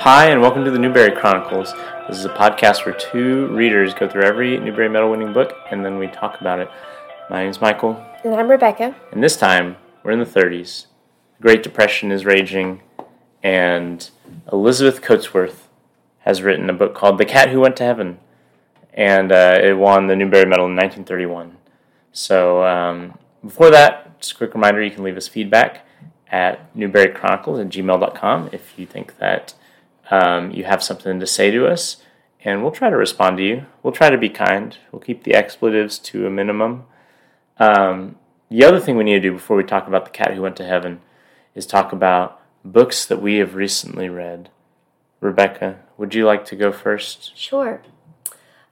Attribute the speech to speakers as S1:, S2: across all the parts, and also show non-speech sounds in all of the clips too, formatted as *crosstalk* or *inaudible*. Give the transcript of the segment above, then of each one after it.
S1: Hi, and welcome to the Newbery Chronicles. This is a podcast where two readers go through every Newbery Medal winning book and then we talk about it. My name is Michael.
S2: And I'm Rebecca.
S1: And this time, we're in the 30s. The Great Depression is raging, and Elizabeth Coatsworth has written a book called The Cat Who Went to Heaven, and uh, it won the Newbery Medal in 1931. So, um, before that, just a quick reminder you can leave us feedback at newberychronicles at gmail.com if you think that um, you have something to say to us, and we'll try to respond to you. We'll try to be kind. We'll keep the expletives to a minimum. Um, the other thing we need to do before we talk about the cat who went to heaven is talk about books that we have recently read. Rebecca, would you like to go first?
S2: Sure.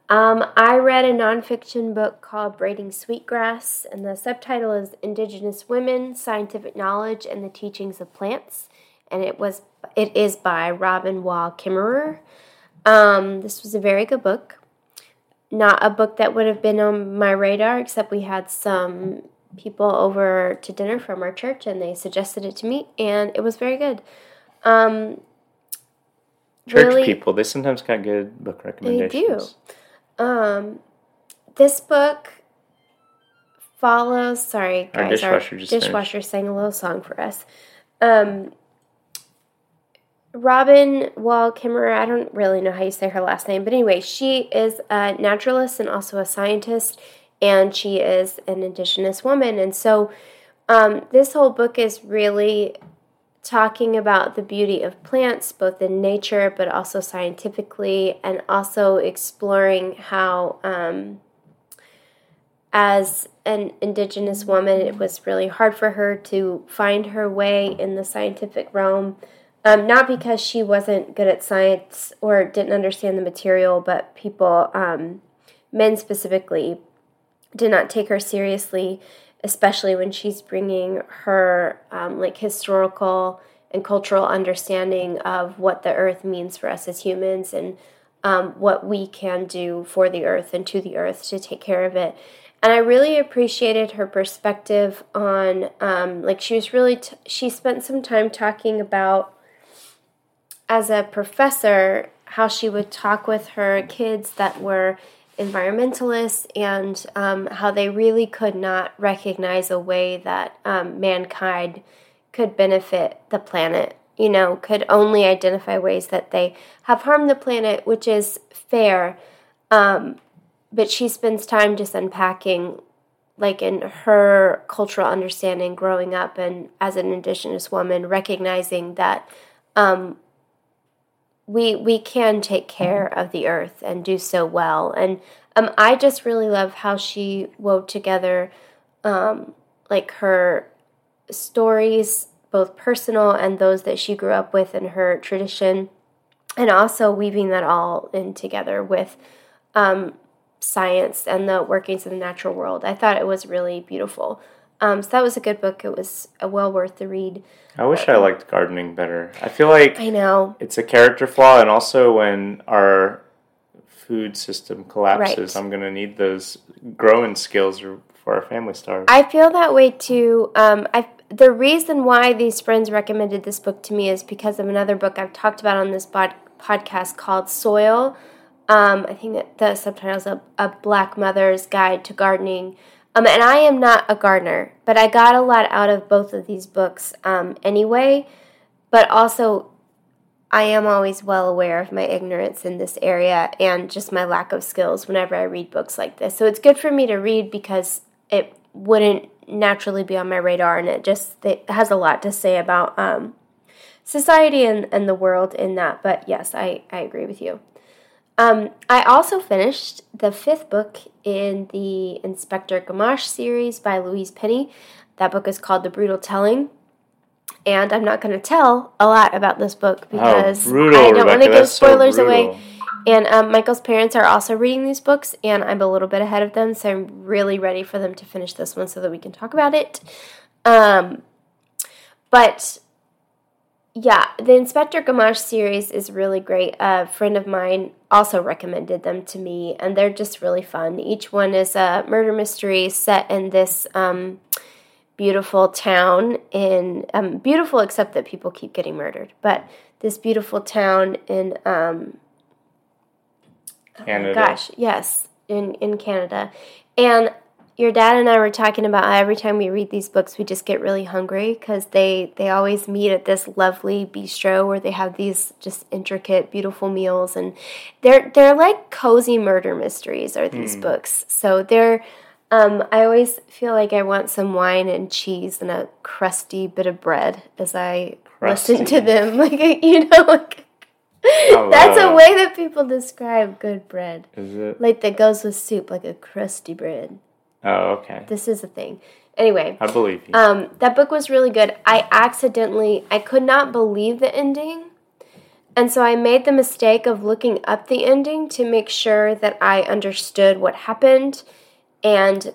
S2: Um, I read a nonfiction book called Braiding Sweetgrass, and the subtitle is Indigenous Women, Scientific Knowledge, and the Teachings of Plants. And it was it is by Robin Wall Kimmerer. Um, this was a very good book. Not a book that would have been on my radar, except we had some people over to dinner from our church and they suggested it to me, and it was very good. Um,
S1: church really, people, they sometimes got good book recommendations. They do.
S2: Um, this book follows. Sorry,
S1: guys, our dishwasher, our
S2: dishwasher sang a little song for us. Um, Robin Wall Kimmerer, I don't really know how you say her last name, but anyway, she is a naturalist and also a scientist, and she is an indigenous woman. And so um, this whole book is really talking about the beauty of plants, both in nature but also scientifically, and also exploring how, um, as an indigenous woman, it was really hard for her to find her way in the scientific realm. Um, not because she wasn't good at science or didn't understand the material, but people, um, men specifically, did not take her seriously especially when she's bringing her um, like historical and cultural understanding of what the earth means for us as humans and um, what we can do for the earth and to the earth to take care of it. And i really appreciated her perspective on um, like she was really t- she spent some time talking about as a professor how she would talk with her kids that were environmentalists and um, how they really could not recognize a way that um, mankind could benefit the planet. You know, could only identify ways that they have harmed the planet, which is fair. Um, but she spends time just unpacking, like in her cultural understanding growing up and as an Indigenous woman, recognizing that um, we we can take care of the earth and do so well. And um, I just really love how she wove together um, like her stories, both personal and those that she grew up with in her tradition, and also weaving that all in together with um, science and the workings of the natural world. I thought it was really beautiful. Um, so that was a good book. It was a well worth the read.
S1: I wish I liked gardening better. I feel like
S2: I know
S1: it's a character flaw, and also when our food system collapses, right. I'm going to need those growing skills for our family starves.
S2: I feel that way too. Um, I the reason why these friends recommended this book to me is because of another book I've talked about on this pod, podcast called Soil. Um, I think that the subtitle is a, a Black Mother's Guide to Gardening. Um, and I am not a gardener, but I got a lot out of both of these books um, anyway. But also, I am always well aware of my ignorance in this area and just my lack of skills whenever I read books like this. So it's good for me to read because it wouldn't naturally be on my radar, and it just it has a lot to say about um, society and, and the world in that. But yes, I, I agree with you. Um, I also finished the fifth book in the Inspector Gamache series by Louise Penny. That book is called The Brutal Telling. And I'm not going to tell a lot about this book because
S1: brutal,
S2: I don't
S1: want to
S2: give spoilers
S1: so
S2: away. And um, Michael's parents are also reading these books, and I'm a little bit ahead of them, so I'm really ready for them to finish this one so that we can talk about it. Um, but yeah, the Inspector Gamache series is really great. A friend of mine also recommended them to me, and they're just really fun. Each one is a murder mystery set in this um, beautiful town. In um, beautiful, except that people keep getting murdered. But this beautiful town in um,
S1: Canada.
S2: Oh gosh, yes, in in Canada, and your dad and I were talking about how every time we read these books, we just get really hungry because they they always meet at this lovely bistro where they have these just intricate, beautiful meals, and they're they're like cozy murder mysteries. Are these books? So they're. Um, I always feel like I want some wine and cheese and a crusty bit of bread as I listen to them. *laughs* Like you know, like that's a way that people describe good bread.
S1: Is it?
S2: Like that goes with soup, like a crusty bread.
S1: Oh, okay.
S2: This is a thing. Anyway,
S1: I believe you.
S2: um, that book was really good. I accidentally, I could not believe the ending. And so I made the mistake of looking up the ending to make sure that I understood what happened. And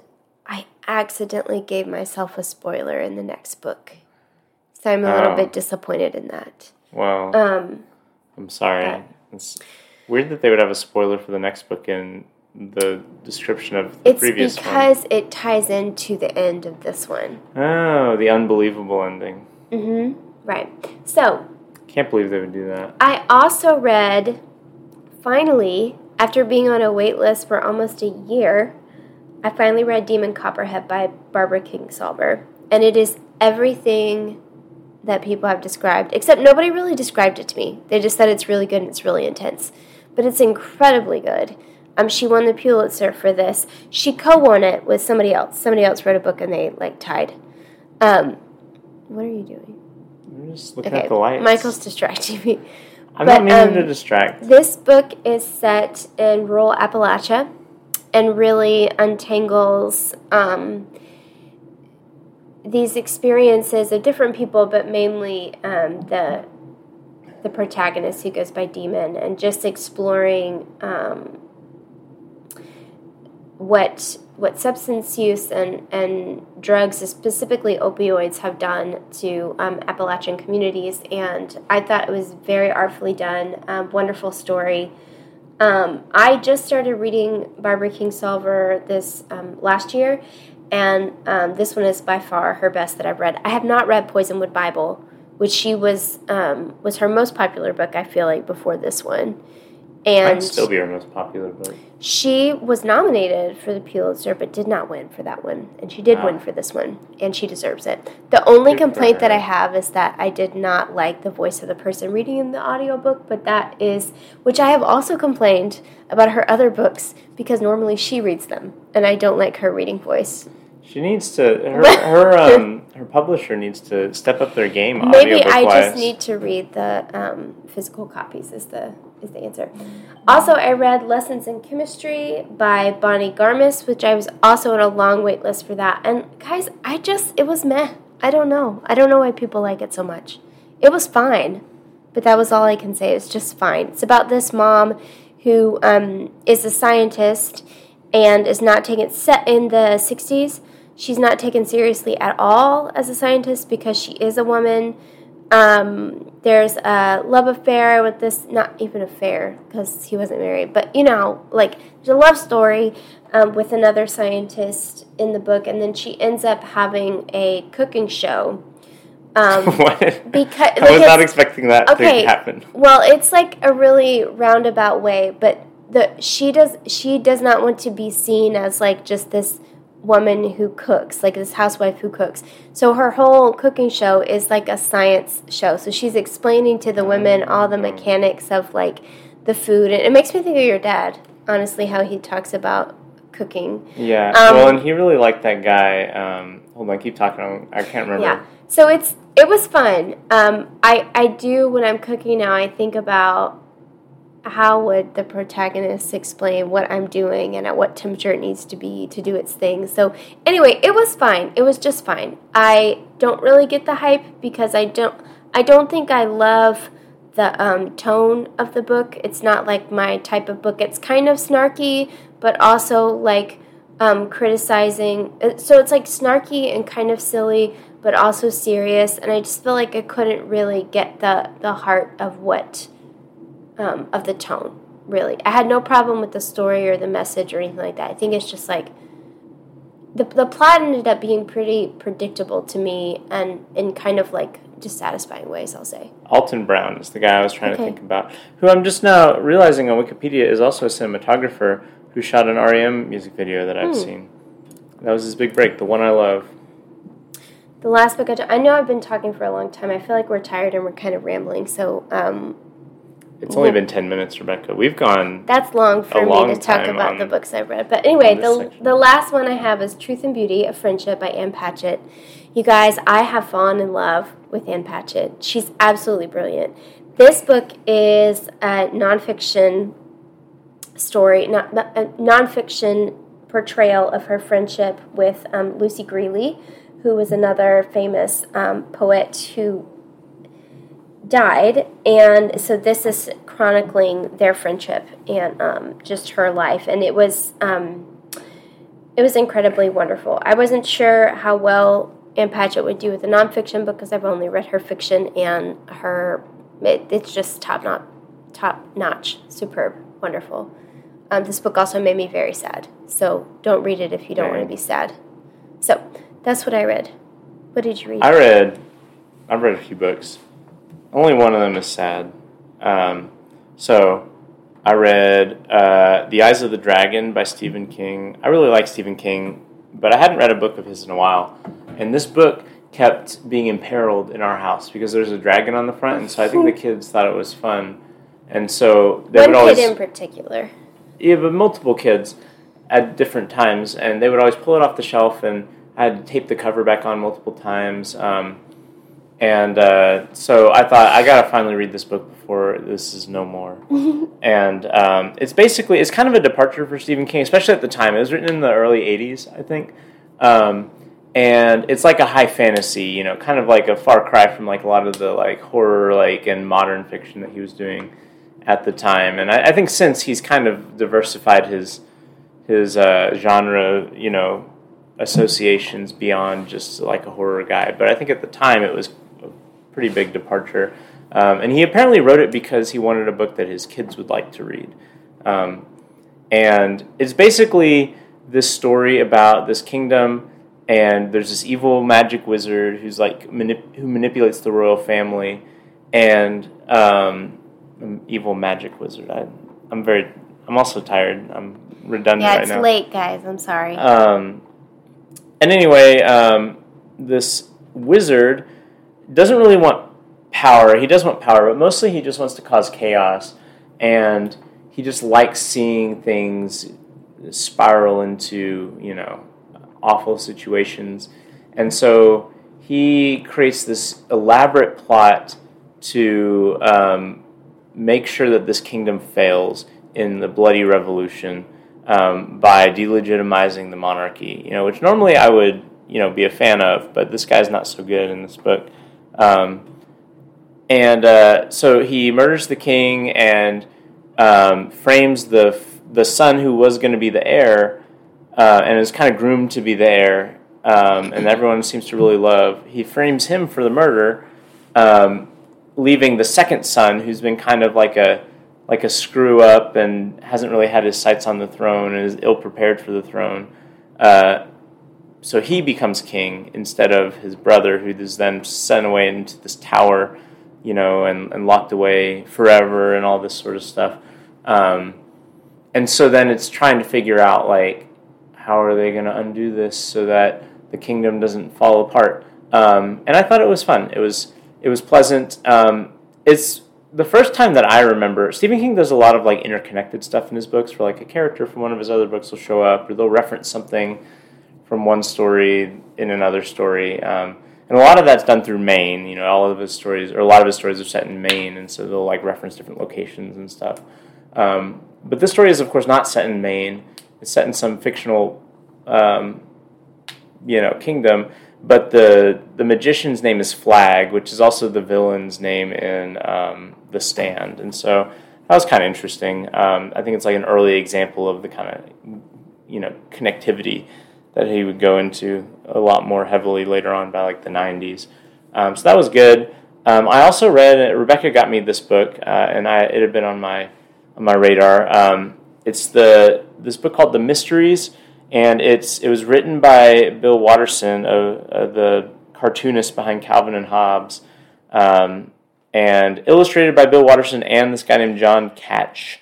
S2: I accidentally gave myself a spoiler in the next book. So I'm a little
S1: Oh.
S2: bit disappointed in that.
S1: well,
S2: Um,
S1: I'm sorry.
S2: but-
S1: It's weird that they would have a spoiler for the next book in the description of the
S2: it's
S1: previous
S2: because it ties into the end of this one.
S1: one. Oh, the unbelievable ending.
S2: hmm Right. So
S1: Can't believe they would do that.
S2: I also read, finally, after being on a wait list for almost a year, I finally read Demon Copperhead by Barbara Kingsolver. And it is everything that people have described, except nobody really described it to me. They just said it's really good and it's really intense. But it's incredibly good. Um, she won the Pulitzer for this. She co-won it with somebody else. Somebody else wrote a book and they like tied. Um, what are you doing?
S1: I'm just looking
S2: Okay,
S1: at the lights.
S2: Michael's distracting *laughs* me.
S1: I'm
S2: but,
S1: not meaning to
S2: um,
S1: distract.
S2: This book is set in rural Appalachia and really untangles um, these experiences of different people, but mainly um, the the protagonist who goes by Demon, and just exploring um, what what substance use and, and drugs, specifically opioids, have done to um, Appalachian communities. And I thought it was very artfully done, um, wonderful story. Um, I just started reading Barbara Kingsolver this um, last year, and um, this one is by far her best that I've read. I have not read Poisonwood Bible, which she was um, was her most popular book. I feel like before this one, and
S1: Might still be our most popular book.
S2: she was nominated for the Pulitzer, but did not win for that one. And she did
S1: Ah.
S2: win for this one, and she deserves it. The only
S1: Good
S2: complaint that. I have is that I did not like the voice of the person reading in the audiobook, but that is, which I have also complained about her other books because normally she reads them, and I don't like her reading voice.
S1: She needs to her her *laughs* um her publisher needs to step up their game.
S2: Maybe I just need to read the um, physical copies. Is the is the answer. Also, I read Lessons in Chemistry by Bonnie Garmus, which I was also on a long wait list for that. And guys, I just it was meh. I don't know. I don't know why people like it so much. It was fine, but that was all I can say. It's just fine. It's about this mom who um, is a scientist and is not taken set in the 60s she's not taken seriously at all as a scientist because she is a woman um, there's a love affair with this not even affair because he wasn't married but you know like there's a love story um, with another scientist in the book and then she ends up having a cooking show um, *laughs*
S1: what?
S2: because
S1: I was not expecting that
S2: okay
S1: to happen.
S2: well it's like a really roundabout way but the she does she does not want to be seen as like just this woman who cooks like this housewife who cooks so her whole cooking show is like a science show so she's explaining to the women all the mechanics of like the food and it makes me think of your dad honestly how he talks about cooking
S1: Yeah.
S2: Um,
S1: well, and he really liked that guy. Um, hold on, keep talking. I can't remember.
S2: Yeah. So it's it was fun. Um, I I do when I'm cooking now. I think about how would the protagonist explain what I'm doing and at what temperature it needs to be to do its thing. So anyway, it was fine. It was just fine. I don't really get the hype because I don't I don't think I love the um, tone of the book. It's not like my type of book. It's kind of snarky, but also like um, criticizing. uh, So it's like snarky and kind of silly, but also serious. And I just feel like I couldn't really get the the heart of what um, of the tone. Really, I had no problem with the story or the message or anything like that. I think it's just like the the plot ended up being pretty predictable to me and in kind of like dissatisfying ways. I'll say.
S1: Alton Brown is the guy I was trying
S2: Okay.
S1: to think about, who I'm just now realizing on Wikipedia is also a cinematographer who shot an REM music video that I've
S2: Hmm.
S1: seen. That was his big break, the one I love.
S2: The last book I, t- I know I've been talking for a long time. I feel like we're tired and we're kind of rambling. So um,
S1: It's only been 10 minutes, Rebecca. We've gone.
S2: That's long for me
S1: long
S2: to talk about
S1: on-
S2: the books I've read. But anyway, the,
S1: section.
S2: the last one I have is Truth and Beauty, A Friendship by Ann Patchett. You guys, I have fallen in love with Ann Patchett. She's absolutely brilliant. This book is a nonfiction story, not, a nonfiction portrayal of her friendship with um, Lucy Grealy, who was another famous um, poet who died, and so this is chronicling their friendship and um, just her life, and it was um, it was incredibly wonderful. I wasn't sure how well Ann Patchett would do with the nonfiction book because I've only read her fiction, and her it, it's just top notch, top notch, superb, wonderful. Um, this book also made me very sad, so don't read it if you don't
S1: Okay.
S2: want to be sad. So that's what I read. What did you read?
S1: I read. I've read a few books. Only one of them is sad. Um, so, I read uh, The Eyes of the Dragon by Stephen King. I really like Stephen King, but I hadn't read a book of his in a while. And this book kept being imperiled in our house because there's a dragon on the front, and so I think the *laughs* kids thought it was fun. And so they
S2: One
S1: would always.
S2: kid in particular.
S1: Yeah, but multiple kids at different times, and they would always pull it off the shelf, and I had to tape the cover back on multiple times. Um, and uh, so I thought I gotta finally read this book before this is no more. *laughs* and um, it's basically it's kind of a departure for Stephen King, especially at the time. It was written in the early '80s, I think. Um, and it's like a high fantasy, you know, kind of like a far cry from like a lot of the like horror, like and modern fiction that he was doing at the time. And I, I think since he's kind of diversified his his uh, genre, you know, associations beyond just like a horror guy. But I think at the time it was pretty big departure. Um, and he apparently wrote it because he wanted a book that his kids would like to read. Um, and it's basically this story about this kingdom, and there's this evil magic wizard who's like manip- who manipulates the royal family, and um, an evil magic wizard. I, I'm very, I'm also tired. I'm redundant
S2: Yeah,
S1: right
S2: it's
S1: now.
S2: late, guys. I'm sorry.
S1: Um, and anyway, um, this wizard doesn't really want power. He does want power, but mostly he just wants to cause chaos. And he just likes seeing things spiral into, you know, awful situations. And so he creates this elaborate plot to um, make sure that this kingdom fails in the bloody revolution um, by delegitimizing the monarchy. You know, which normally I would you know be a fan of, but this guy's not so good in this book. Um, and uh, so he murders the king and um, frames the the son who was going to be the heir uh, and is kind of groomed to be the heir, um, and everyone seems to really love. He frames him for the murder, um, leaving the second son, who's been kind of like a like a screw up and hasn't really had his sights on the throne and is ill prepared for the throne. Uh, so he becomes king instead of his brother, who is then sent away into this tower, you know, and, and locked away forever and all this sort of stuff. Um, and so then it's trying to figure out like how are they going to undo this so that the kingdom doesn't fall apart. Um, and I thought it was fun. It was it was pleasant. Um, it's the first time that I remember Stephen King does a lot of like interconnected stuff in his books. where like a character from one of his other books will show up, or they'll reference something from one story in another story. Um, and a lot of that's done through Maine. You know, all of his stories, or a lot of his stories, are set in Maine, and so they'll like reference different locations and stuff. Um, but this story is, of course, not set in Maine. It's set in some fictional, um, you know, kingdom. But the the magician's name is Flagg, which is also the villain's name in um, The Stand, and so that was kind of interesting. Um, I think it's like an early example of the kind of you know connectivity that he would go into a lot more heavily later on by like the 90s. Um, so that was good. Um, I also read Rebecca got me this book, uh, and I it had been on my on my radar. Um, it's the this book called The Mysteries, and it's it was written by Bill Watterson, uh, uh, the cartoonist behind Calvin and Hobbes. um, and illustrated by Bill Watterson and this guy named John Kascht.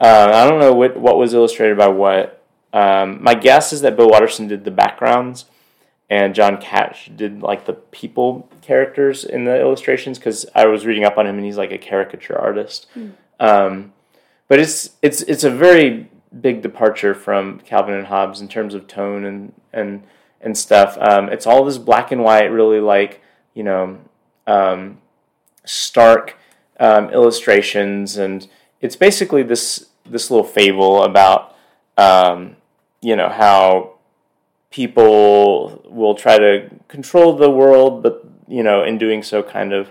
S1: Uh, I don't know what what was illustrated by what. Um, my guess is that Bill Watterson did the backgrounds, and John Kascht did like the people characters in the illustrations because I was reading up on him and he's like a caricature artist.
S2: Hmm.
S1: Um, but it's it's it's a very big departure from Calvin and Hobbes in terms of tone and and and stuff. Um, it's all this black and white, really like you know um, stark um, illustrations, and it's basically this this little fable about um, you know how people will try to control the world, but you know in doing so, kind of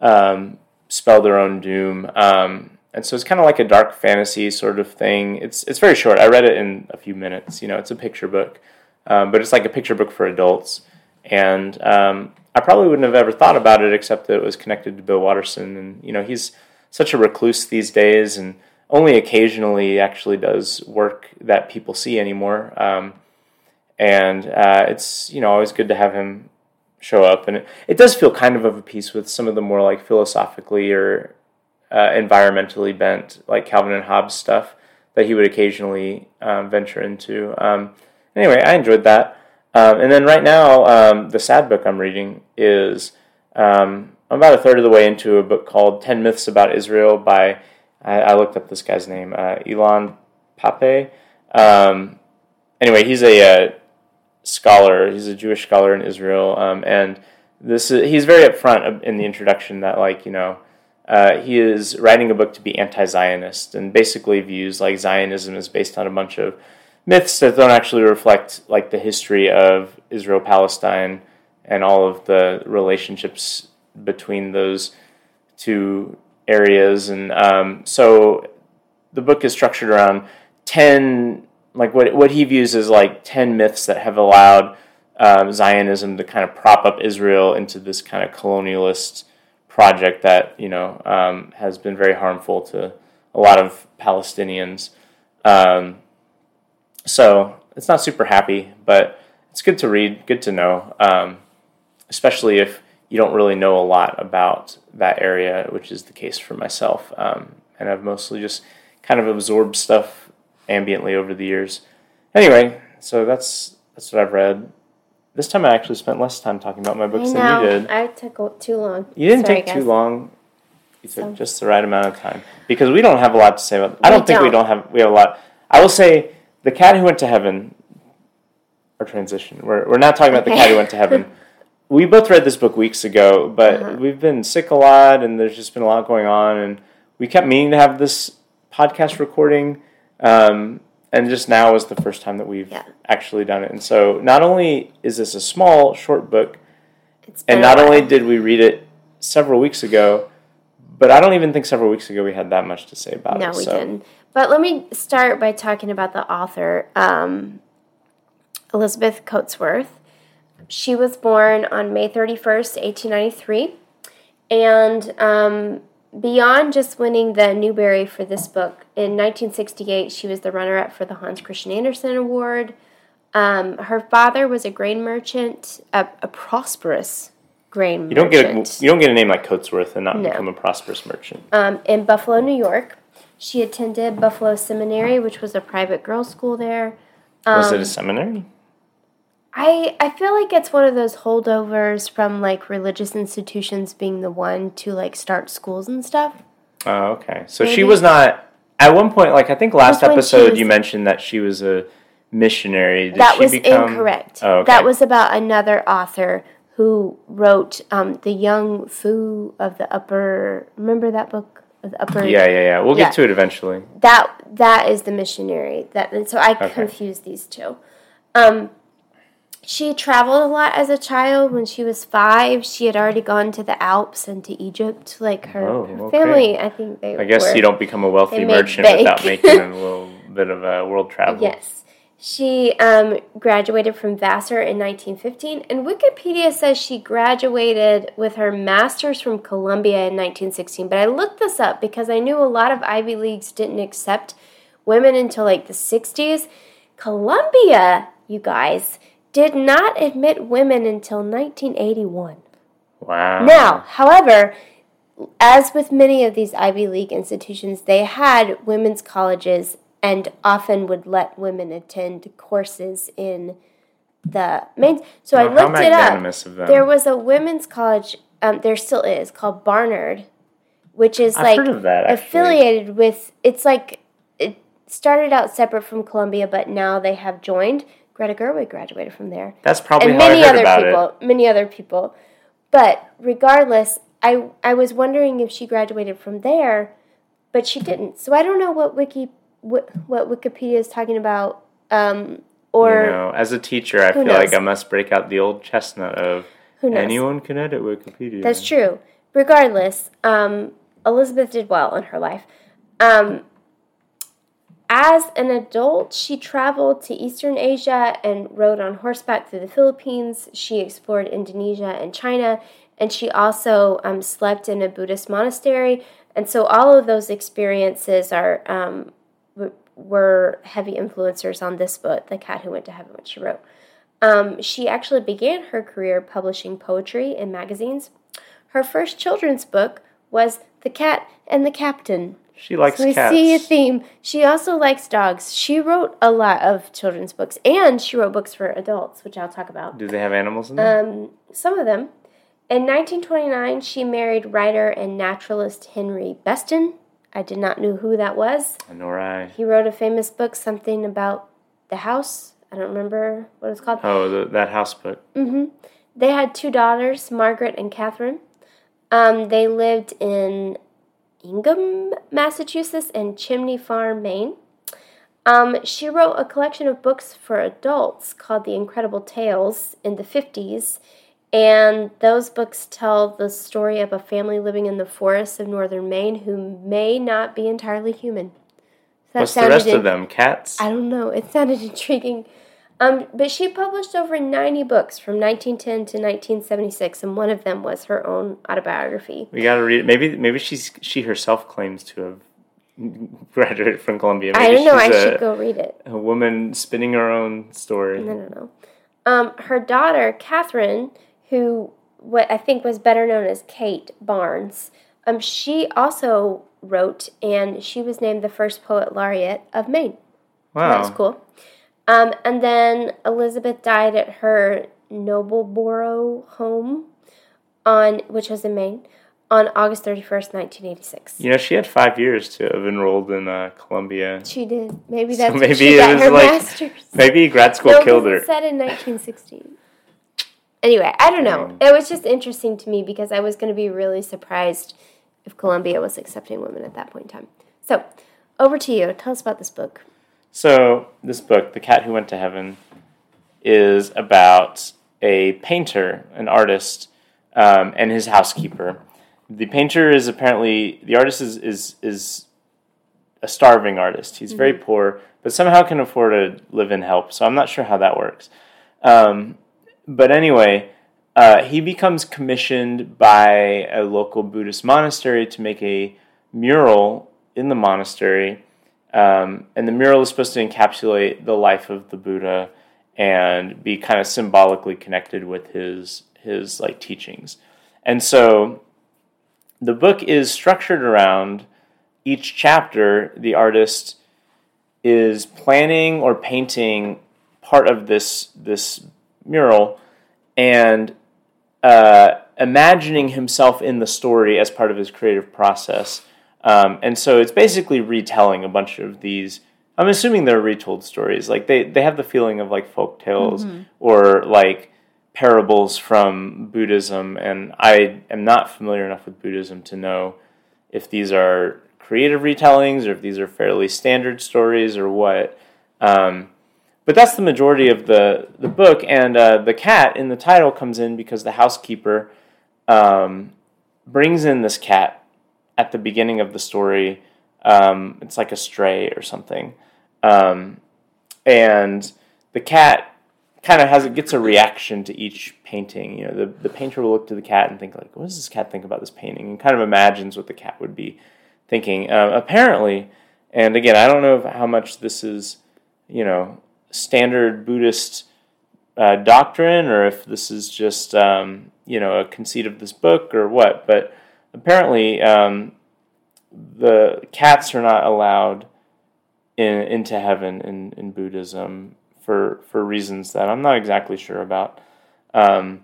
S1: um, spell their own doom. Um, and so it's kind of like a dark fantasy sort of thing. It's it's very short. I read it in a few minutes. You know, it's a picture book, um, but it's like a picture book for adults. And um, I probably wouldn't have ever thought about it except that it was connected to Bill Watterson, and you know, he's such a recluse these days, and only occasionally actually does work that people see anymore. Um, and uh, it's you know always good to have him show up, and it, it does feel kind of of a piece with some of the more like philosophically or uh, environmentally bent, like Calvin and Hobbes stuff that he would occasionally um, venture into. Um, anyway, I enjoyed that. Um, and then right now, um, the sad book I'm reading is um, I'm about a third of the way into a book called 10 Myths About Israel by, I, I looked up this guy's name, uh, Ilan Pappé. Um, anyway, he's a uh, scholar, he's a Jewish scholar in Israel. and this is, he's very upfront in the introduction that, like, you know, uh, he is writing a book to be anti-Zionist and basically views like Zionism is based on a bunch of myths that don't actually reflect like the history of Israel Palestine and all of the relationships between those two areas and um, so the book is structured around 10 like what what he views as like 10 myths that have allowed um, Zionism to kind of prop up Israel into this kind of colonialist project that you know um, has been very harmful to a lot of Palestinians. Um, so it's not super happy, but it's good to read, good to know, um, especially if you don't really know a lot about that area, which is the case for myself. Um, and I've mostly just kind of absorbed stuff ambiently over the years. Anyway, so that's that's what I've read. This time I actually spent less time talking about my books than you did.
S2: I took too long.
S1: You didn't
S2: Sorry,
S1: take
S2: guys.
S1: too long. You
S2: So-
S1: took just the right amount of time because we don't have a lot to say about. I don't think we
S2: don't.
S1: don't have. We have a lot. I will say, the cat who went to heaven. Our transition. We're we're not talking about the cat who went to heaven. *laughs* we both read this book weeks ago, but
S2: Uh-huh.
S1: we've been sick a lot, and there's just been a lot going on, and we kept meaning to have this podcast recording. Um, and just now is the first time that we've
S2: Yeah.
S1: actually done it. And so, not only is this a small, short book,
S2: It's
S1: and not only did we read it several weeks ago, but I don't even think several weeks ago we had that much to say about
S2: No,
S1: it.
S2: we
S1: so.
S2: didn't. But let me start by talking about the author, um, Elizabeth Coatsworth. She was born on May 31st, 1893. And um, beyond just winning the Newbery for this book, in 1968, she was the runner up for the Hans Christian Andersen Award. Um, her father was a grain merchant, a, a prosperous grain
S1: You don't get
S2: merchant.
S1: a, you don't get a name like Coatsworth and not
S2: No.
S1: become a prosperous merchant.
S2: um, in Buffalo, New York. She attended Buffalo Seminary, which was a private girls' school there.
S1: Was
S2: Um,
S1: it a seminary?
S2: I I feel like it's one of those holdovers from like religious institutions being the one to like start schools and stuff.
S1: Oh, okay. So she was not at one point. Like I think last episode
S2: was-
S1: you mentioned that she was a missionary. Did
S2: that was
S1: become,
S2: incorrect.
S1: Oh, okay.
S2: That was about another author who wrote um, the Young Fu of the Upper. Remember that book of the Upper?
S1: Yeah, yeah, yeah. We'll
S2: Yeah.
S1: get to it eventually.
S2: that that is the missionary that and so i
S1: Okay.
S2: confuse these two um she traveled a lot as a child when she was five she had already gone to the alps and to egypt like her,
S1: Oh,
S2: her
S1: okay.
S2: family i think they
S1: I guess
S2: were.
S1: you don't become a wealthy merchant
S2: bank.
S1: without making a *laughs* little bit of a world travel.
S2: yes she um, graduated from vassar in 1915 and wikipedia says she graduated with her master's from columbia in 1916 but i looked this up because i knew a lot of ivy leagues didn't accept women until like the 60s columbia you guys did not admit women until 1981
S1: Wow.
S2: Now, however, as with many of these Ivy League institutions, they had women's colleges and often would let women attend courses in the main. So I
S1: Well, how
S2: looked it up. There was a women's college. Um, there still is called Barnard, which is
S1: I've
S2: like
S1: that,
S2: affiliated with. It's like it started out separate from Columbia, but now they have joined. Greta Gerwig graduated from there
S1: That's probably
S2: and many other
S1: about
S2: people,
S1: it.
S2: many other people. But regardless, I I was wondering if she graduated from there, but she didn't. So I don't know what wiki what, what Wikipedia is talking about. Um, or
S1: you know, as a teacher, I feel like? I must break out the old chestnut of
S2: knows?
S1: anyone can edit Wikipedia.
S2: That's true. Regardless, um, Elizabeth did well in her life. Um, as an adult, she traveled to Eastern Asia and rode on horseback through the Philippines. She explored Indonesia and China, and she also um, slept in a Buddhist monastery. And so, all of those experiences are um, w- were heavy influencers on this book, "The Cat Who Went to Heaven," which she wrote. Um, she actually began her career publishing poetry in magazines. Her first children's book was The Cat and the Captain.
S1: She likes
S2: so
S1: cats.
S2: see a theme. She also likes dogs. She wrote a lot of children's books, and she wrote books for adults, which I'll talk about.
S1: Do they have animals in them?
S2: Um, some of them. In 1929, she married writer and naturalist Henry Beston. I did not know who that was.
S1: Nor I.
S2: He wrote a famous book, something about the house. I don't remember what it's called.
S1: Oh, the, that house book.
S2: hmm They had two daughters, Margaret and Catherine. Um, they lived in Hingham, Massachusetts, and Chimney Farm, Maine. Um, she wrote a collection of books for adults called The Incredible Tales in the 50s, and those books tell the story of a family living in the forests of northern Maine who may not be entirely human. That
S1: What's the rest
S2: in-
S1: of them? Cats?
S2: I don't know. It sounded *laughs* intriguing. Um, but she published over 90 books from 1910 to 1976, and one of them was her own autobiography.
S1: We gotta read it. Maybe maybe she's she herself claims to have *laughs* graduated from Columbia. Maybe
S2: I don't know. I should go read it.
S1: a woman spinning her own story.
S2: I don't know. Um, her daughter, Catherine, who what I think was better known as Kate Barnes, um, she also wrote, and she was named the first poet laureate of Maine.
S1: Wow.
S2: That was cool. Um, and then Elizabeth died at her Nobleboro home on which was in Maine on August 31st, 1986.
S1: You know, she had five years to have enrolled in uh, Columbia.
S2: She did. Maybe
S1: So maybe
S2: she
S1: it
S2: got
S1: was
S2: her
S1: like-
S2: master's.
S1: Maybe grad school
S2: no,
S1: killed her.
S2: It said in 1916. Anyway, I don't know. It was just interesting to me because I was going to be really surprised if Columbia was accepting women at that point in time. So, over to you. Tell us about this book.
S1: So, this book, The Cat Who Went to Heaven, is about a painter, an artist, um, and his housekeeper. The painter is apparently, the artist is, is, is a starving artist. He's very poor, but somehow can afford to live in help. So, I'm not sure how that works. Um, but anyway, uh, he becomes commissioned by a local Buddhist monastery to make a mural in the monastery. Um, and the mural is supposed to encapsulate the life of the Buddha and be kind of symbolically connected with his his like teachings. And so the book is structured around each chapter the artist is planning or painting part of this this mural and uh, imagining himself in the story as part of his creative process. Um, and so it's basically retelling a bunch of these. I'm assuming they're retold stories. Like they, they have the feeling of like folk tales or like parables from Buddhism. And I am not familiar enough with Buddhism to know if these are creative retellings or if these are fairly standard stories or what. Um, but that's the majority of the the book, and uh, the cat in the title comes in because the housekeeper um, brings in this cat at the beginning of the story. Um, it's like a stray or something, um, and the cat kind of has it gets a reaction to each painting. You know, the the painter will look to the cat and think like, "What does this cat think about this painting?" and kind of imagines what the cat would be thinking. Uh, apparently, and again, I don't know how much this is, you know, standard Buddhist uh, doctrine or if this is just um, you know a conceit of this book or what. But apparently, um, the cats are not allowed in, into heaven in, in Buddhism for for reasons that I'm not exactly sure about. Um,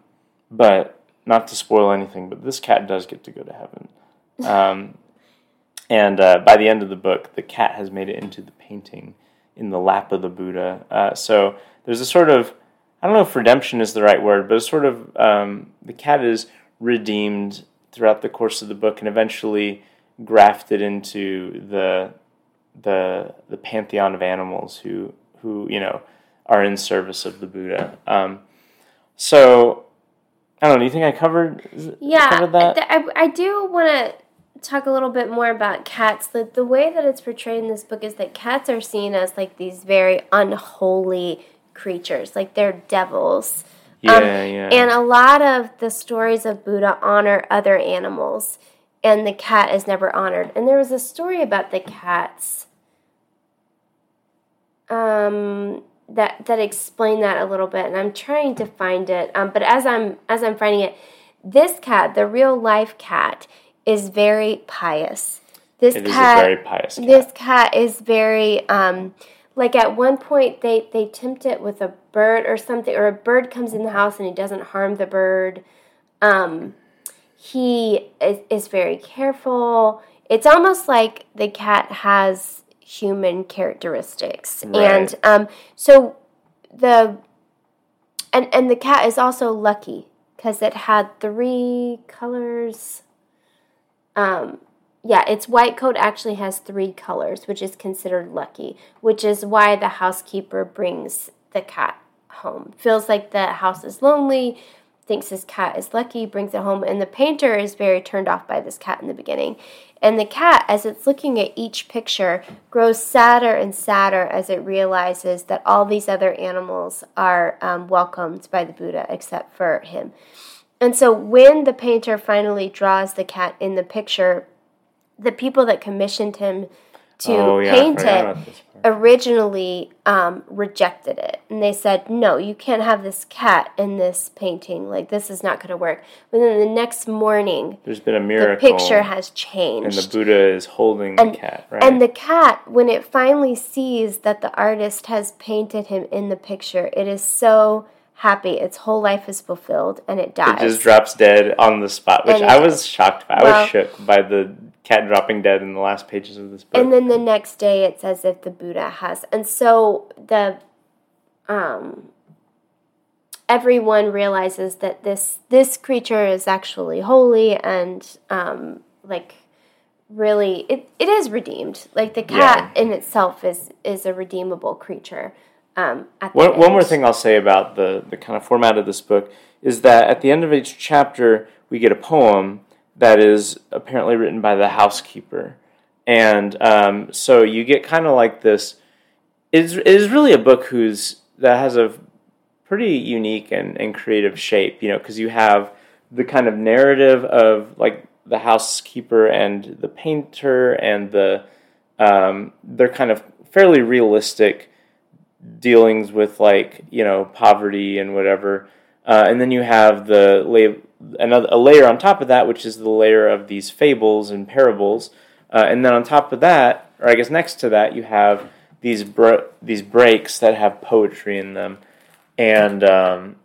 S1: but not to spoil anything, but this cat does get to go to heaven. Um, *laughs* and uh, by the end of the book, the cat has made it into the painting in the lap of the Buddha. Uh, so there's a sort of I don't know if redemption is the right word, but a sort of um, the cat is redeemed throughout the course of the book and eventually grafted into the the the pantheon of animals who who you know are in service of the Buddha. Um, so I don't know. Do you think I covered?
S2: Yeah,
S1: covered that?
S2: I, I do want to talk a little bit more about cats. The the way that it's portrayed in this book is that cats are seen as like these very unholy creatures, like they're devils.
S1: Yeah,
S2: Um,
S1: yeah.
S2: And a lot of the stories of Buddha honor other animals, and the cat is never honored. And there was a story about the cats um, that that explained that a little bit, and I'm trying to find it. Um, but as I'm as I'm finding it, this cat, the real life cat, is very pious. This
S1: It is
S2: cat,
S1: a very pious cat.
S2: this cat is very um, like at one point they they tempt it with a bird or something, or a bird comes in the house and he doesn't harm the bird. Um, he is, is very careful. It's almost like the cat has human characteristics,
S1: Right.
S2: and um, so the and and the cat is also lucky because it had three colors. Um, yeah, its white coat actually has three colors, which is considered lucky, which is why the housekeeper brings the cat home. Feels like the house is lonely, thinks his cat is lucky, brings it home, and the painter is very turned off by this cat in the beginning. And the cat, as it's looking at each picture, grows sadder and sadder as it realizes that all these other animals are um, welcomed by the Buddha except for him. And so when the painter finally draws the cat in the picture, the people that commissioned him to
S1: oh yeah,
S2: paint it
S1: about this part.
S2: originally um, rejected it. And they said, no, you can't have this cat in this painting. Like, this is not going to work. But then the next morning,
S1: There's been a miracle the
S2: picture has changed and
S1: the Buddha is holding
S2: And-
S1: the cat, right?
S2: And the cat, when it finally sees that the artist has painted him in the picture, it is so happy. Its whole life is fulfilled and it dies.
S1: it just drops dead on the spot, which I was shocked by. I was shook by the cat dropping dead in the last pages of this book.
S2: and then the next day it's as if the buddha has and so the um everyone realizes that this this creature is actually holy and um like really it, it is redeemed. Like the cat in itself is is a redeemable creature um at the
S1: One, one more thing I'll say about the, the kind of format of this book is that at the end of each chapter, we get a poem that is apparently written by the housekeeper. And um, so you get kind of like this. It is, really a book whose that has a pretty unique and, and creative shape, you know, because you have the kind of narrative of like the housekeeper and the painter and the um, they're kind of fairly realistic dealings with like you know poverty and whatever, uh, and then you have the la- another a layer on top of that, which is the layer of these fables and parables, uh, and then on top of that, or I guess next to that, you have these these breaks that have poetry in them, and um,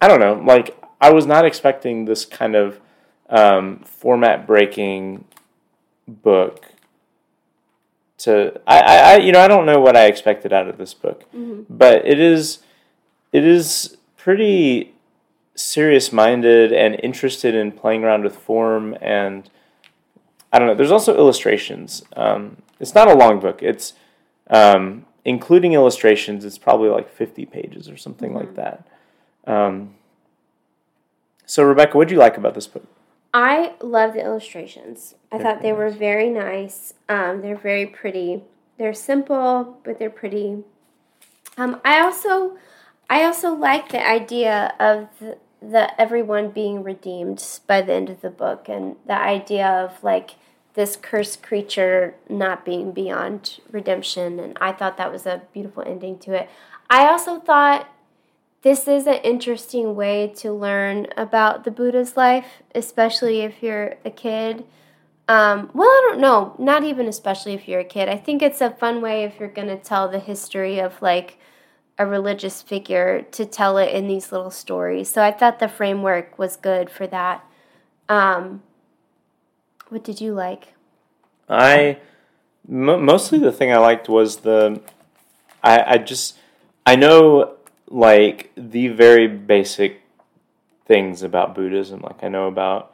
S1: I don't know, like I was not expecting this kind of um, format breaking book to I, I, I you know I don't know what I expected out of this book, but it is it is pretty serious minded and interested in playing around with form and I don't know. There's also illustrations. Um, it's not a long book. It's um, including illustrations. It's probably like 50 pages or something like that. Um, so Rebecca, what do you like about this book?
S2: I love the illustrations. I thought they were very nice. Um, they're very pretty. They're simple, but they're pretty. Um, I also, I also like the idea of the, the everyone being redeemed by the end of the book, and the idea of like this cursed creature not being beyond redemption. And I thought that was a beautiful ending to it. I also thought this is an interesting way to learn about the Buddha's life, especially if you're a kid. Um, well, I don't know, not even especially if you're a kid. I think it's a fun way if you're going to tell the history of like a religious figure to tell it in these little stories. So I thought the framework was good for that. Um, what did you like?
S1: I m- mostly the thing I liked was the I, I just I know like the very basic things about Buddhism. Like I know about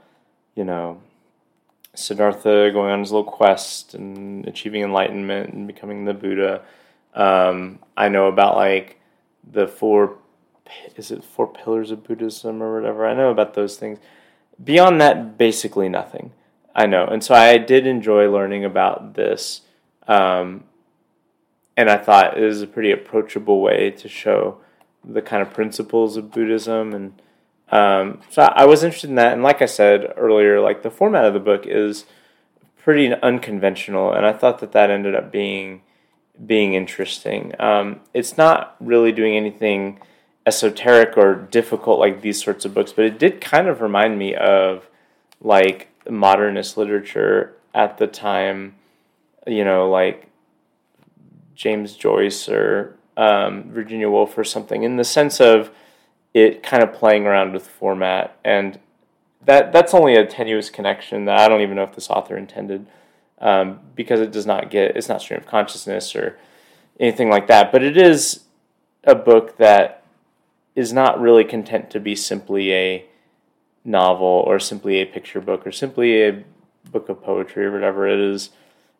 S1: you know Siddhartha going on his little quest and achieving enlightenment and becoming the Buddha. Um, I know about like the four is it four pillars of Buddhism or whatever. I know about those things. Beyond that, basically nothing. I know, and so I did enjoy learning about this, um, and I thought it was a pretty approachable way to show the kind of principles of Buddhism, and um, so I was interested in that. And like I said earlier, like the format of the book is pretty unconventional, and I thought that that ended up being being interesting. Um, it's not really doing anything esoteric or difficult like these sorts of books, but it did kind of remind me of like modernist literature at the time, you know, like James Joyce or um, Virginia Woolf or something, in the sense of it kind of playing around with format, and that that's only a tenuous connection that I don't even know if this author intended, um, because it does not get it's not stream of consciousness or anything like that, but it is a book that is not really content to be simply a novel or simply a picture book or simply a book of poetry or whatever it is.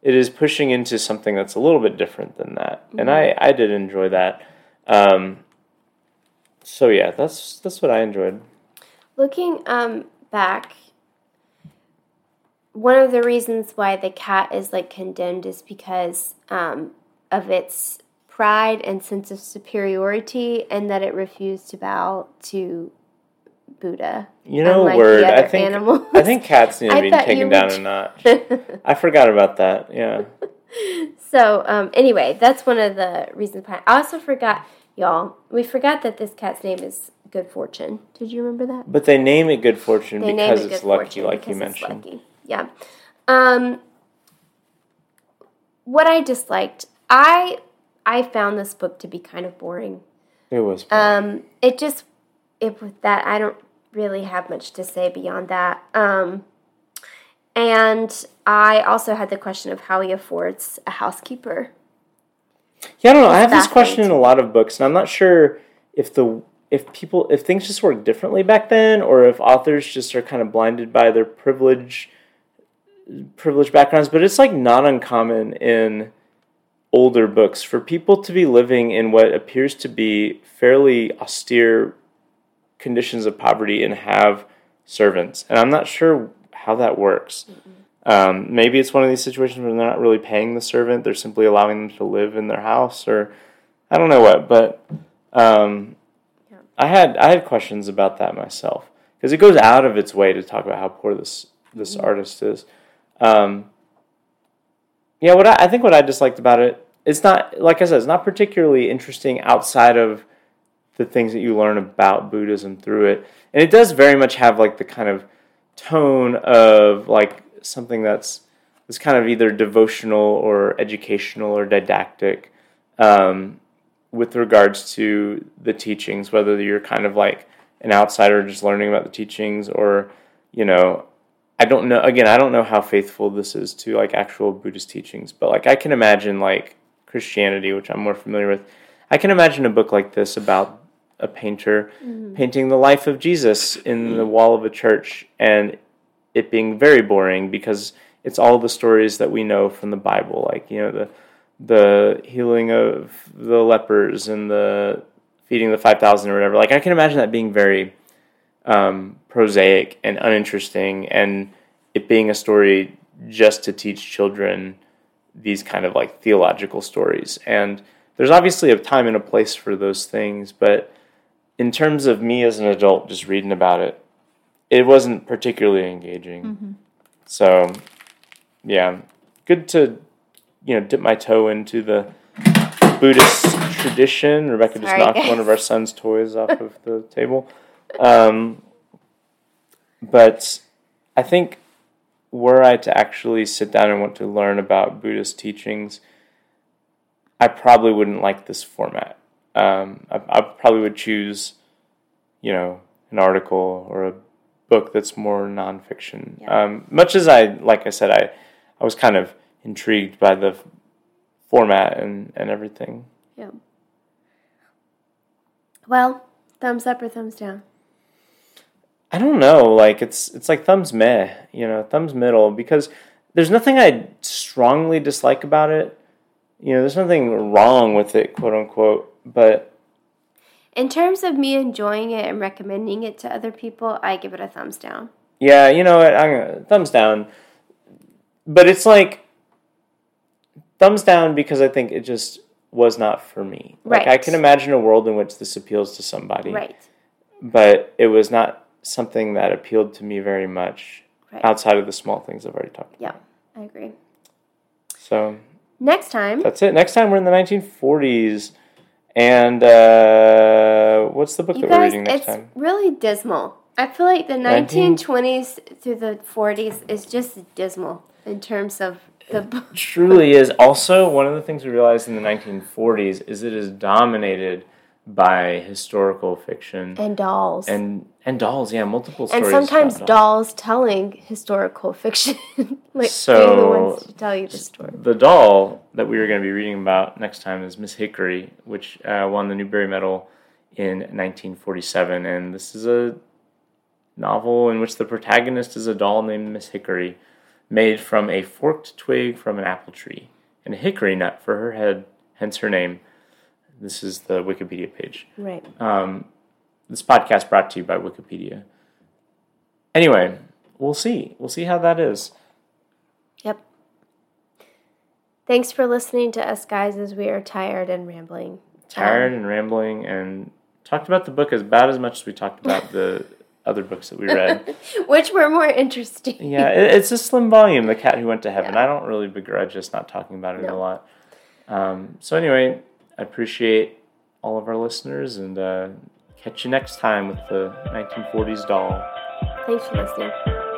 S1: It is pushing into something that's a little bit different than that. Mm-hmm. and i i did enjoy that. Um, so yeah that's that's what i enjoyed.
S2: Looking um back one of the reasons why the cat is like condemned is because um, of its pride and sense of superiority and that it refused to bow to Buddha.
S1: You know, word. I think animals. I think cats need to *laughs* be taken down a notch. *laughs* I forgot about that. Yeah. *laughs*
S2: so um, anyway, that's one of the reasons behind. I also forgot, y'all. We forgot that this cat's name is Good Fortune. Did you remember that?
S1: But they name it Good Fortune they because it it's lucky, like you mentioned.
S2: Yeah. Um, what I disliked, I I found this book to be kind of boring.
S1: It was.
S2: Boring. Um, it just it with that I don't really have much to say beyond that. Um, and I also had the question of how he affords a housekeeper.
S1: Yeah, I don't know. I have this question in a lot of books, and I'm not sure if the if people if things just work differently back then, or if authors just are kind of blinded by their privilege privileged backgrounds. But it's like not uncommon in older books for people to be living in what appears to be fairly austere conditions of poverty and have servants. And I'm not sure how that works. Um, maybe it's one of these situations where they're not really paying the servant; they're simply allowing them to live in their house, or I don't know what. But um, yeah. I had I had questions about that myself because it goes out of its way to talk about how poor this this mm-hmm. artist is. Um, yeah, what I, I think what I disliked about it, it's not like I said, it's not particularly interesting outside of the things that you learn about Buddhism through it. And it does very much have like the kind of tone of like something that's that's kind of either devotional or educational or didactic um, with regards to the teachings, whether you're kind of like an outsider just learning about the teachings or, you know, I don't know again, I don't know how faithful this is to like actual Buddhist teachings, but like I can imagine like Christianity, which I'm more familiar with, I can imagine a book like this about a painter mm-hmm. painting the life of Jesus in the wall of a church and it being very boring because it's all the stories that we know from the Bible, like you know the the healing of the lepers and the feeding the five thousand or whatever. Like I can imagine that being very um, prosaic and uninteresting, and it being a story just to teach children these kind of like theological stories. And there's obviously a time and a place for those things, but in terms of me as an adult just reading about it, it wasn't particularly engaging. Mm-hmm. So, yeah, good to you know dip my toe into the Buddhist tradition. Rebecca just knocked
S2: guys.
S1: one of our son's toys off of the table. *laughs* Um, but I think were I to actually sit down and want to learn about Buddhist teachings, I probably wouldn't like this format. Um, I, I probably would choose, you know, an article or a book that's more nonfiction.
S2: Yeah.
S1: Um, much as I, like I said, I, I was kind of intrigued by the format and, and everything.
S2: Yeah. Well, thumbs up or thumbs down?
S1: I don't know. Like it's it's like thumbs meh, you know, thumbs middle because there's nothing I strongly dislike about it. You know, there's nothing wrong with it, quote unquote. But
S2: In terms of me enjoying it and recommending it to other people, I give it a thumbs down.
S1: yeah, you know what? I'm gonna thumbs down. But it's like thumbs down because I think it just was not for me. Like I can imagine a world in which this appeals to somebody,
S2: Right.
S1: but it was not something that appealed to me very much
S2: Right.
S1: outside of the small things I've already talked about.
S2: Yeah, I agree.
S1: So
S2: Next time,
S1: That's it. Next time we're in the 1940s. And uh, what's the book
S2: you
S1: that we're reading next
S2: it's
S1: time?
S2: really dismal. I feel like the
S1: 19
S2: 1920s through the 40s is just dismal in terms of the book.
S1: Truly is. Also, one of the things we realized in the 1940s is it is dominated by historical fiction
S2: and dolls.
S1: and and dolls. Yeah, multiple
S2: and sometimes
S1: about
S2: dolls telling historical fiction, *laughs* like
S1: So-
S2: the ones to tell you the story.
S1: The doll that we are going to be reading about next time is Miss Hickory, which uh, won the Newbery Medal in 1947. And this is a novel in which the protagonist is a doll named Miss Hickory, made from a forked twig from an apple tree and a hickory nut for her head, hence her name. This is the Wikipedia page.
S2: Right.
S1: Um, this podcast brought to you by Wikipedia. Anyway, we'll see. We'll see how that is.
S2: Yep. Thanks for listening to us guys as we are tired and rambling.
S1: tired and rambling and talked about the book as bad as much as we talked about the *laughs* other books that we read. *laughs*
S2: Which were more interesting. *laughs*
S1: yeah, it, it's a slim volume, The Cat Who Went to Heaven. I don't really begrudge us not talking about it a lot. Um, so, anyway, I appreciate all of our listeners and uh, catch you next time with the 1940s doll.
S2: Thanks for listening.